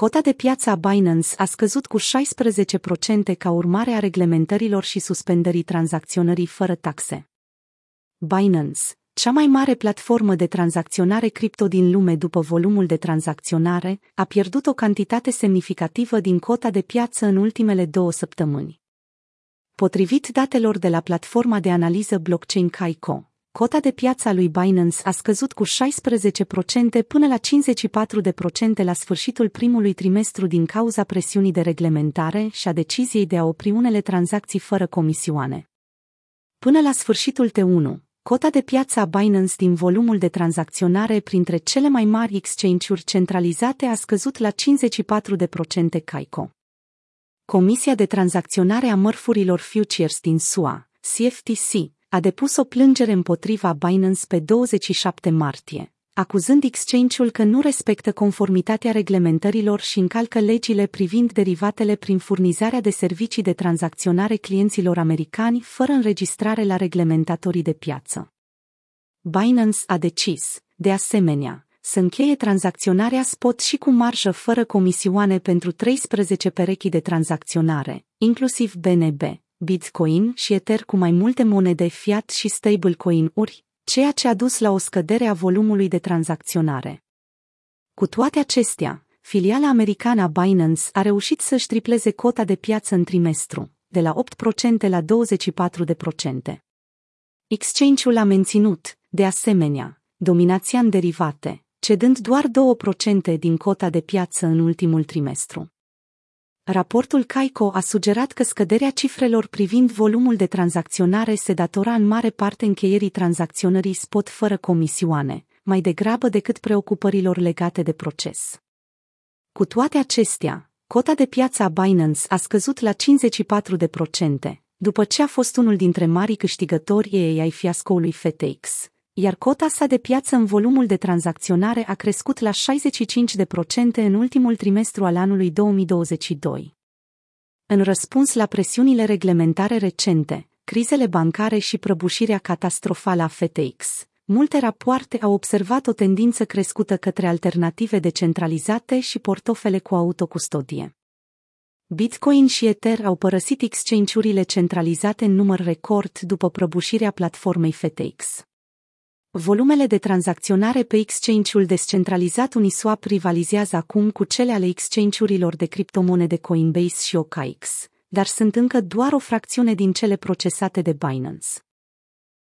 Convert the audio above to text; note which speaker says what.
Speaker 1: Cota de piață a Binance a scăzut cu 16% ca urmare a reglementărilor și suspendării tranzacționării fără taxe. Binance, cea mai mare platformă de tranzacționare cripto din lume după volumul de tranzacționare, a pierdut o cantitate semnificativă din cota de piață în ultimele două săptămâni. Potrivit datelor de la platforma de analiză blockchain Kaiko, cota de piață a lui Binance a scăzut cu 16% până la 54% la sfârșitul primului trimestru din cauza presiunii de reglementare și a deciziei de a opri unele tranzacții fără comisioane. Până la sfârșitul T1, cota de piață a Binance din volumul de tranzacționare printre cele mai mari exchange-uri centralizate a scăzut la 54% Kaiko. Comisia de tranzacționare a mărfurilor futures din SUA, CFTC, a depus o plângere împotriva Binance pe 27 martie, acuzând exchange-ul că nu respectă conformitatea reglementărilor și încalcă legile privind derivatele prin furnizarea de servicii de tranzacționare clienților americani fără înregistrare la reglementatorii de piață. Binance a decis, de asemenea, să încheie tranzacționarea spot și cu marjă fără comisioane pentru 13 perechi de tranzacționare, inclusiv BNB, Bitcoin și Ether cu mai multe monede fiat și stablecoin-uri, ceea ce a dus la o scădere a volumului de tranzacționare. Cu toate acestea, filiala americană a Binance a reușit să-și tripleze cota de piață în trimestru, de la 8% la 24%. Exchange-ul a menținut, de asemenea, dominația în derivate, cedând doar 2% din cota de piață în ultimul trimestru. Raportul Caico a sugerat că scăderea cifrelor privind volumul de tranzacționare se datora în mare parte încheierii tranzacționării spot fără comisioane, mai degrabă decât preocupărilor legate de proces. Cu toate acestea, cota de piață a Binance a scăzut la 54%, după ce a fost unul dintre marii câștigători AI fiascoului FTX, iar cota sa de piață în volumul de tranzacționare a crescut la 65% în ultimul trimestru al anului 2022. În răspuns la presiunile reglementare recente, crizele bancare și prăbușirea catastrofală a FTX, multe rapoarte au observat o tendință crescută către alternative decentralizate și portofele cu autocustodie. Bitcoin și Ether au părăsit exchange-urile centralizate în număr record după prăbușirea platformei FTX. Volumele de tranzacționare pe exchange-ul descentralizat Uniswap rivalizează acum cu cele ale exchange-urilor de criptomonede Coinbase și OKX, dar sunt încă doar o fracțiune din cele procesate de Binance.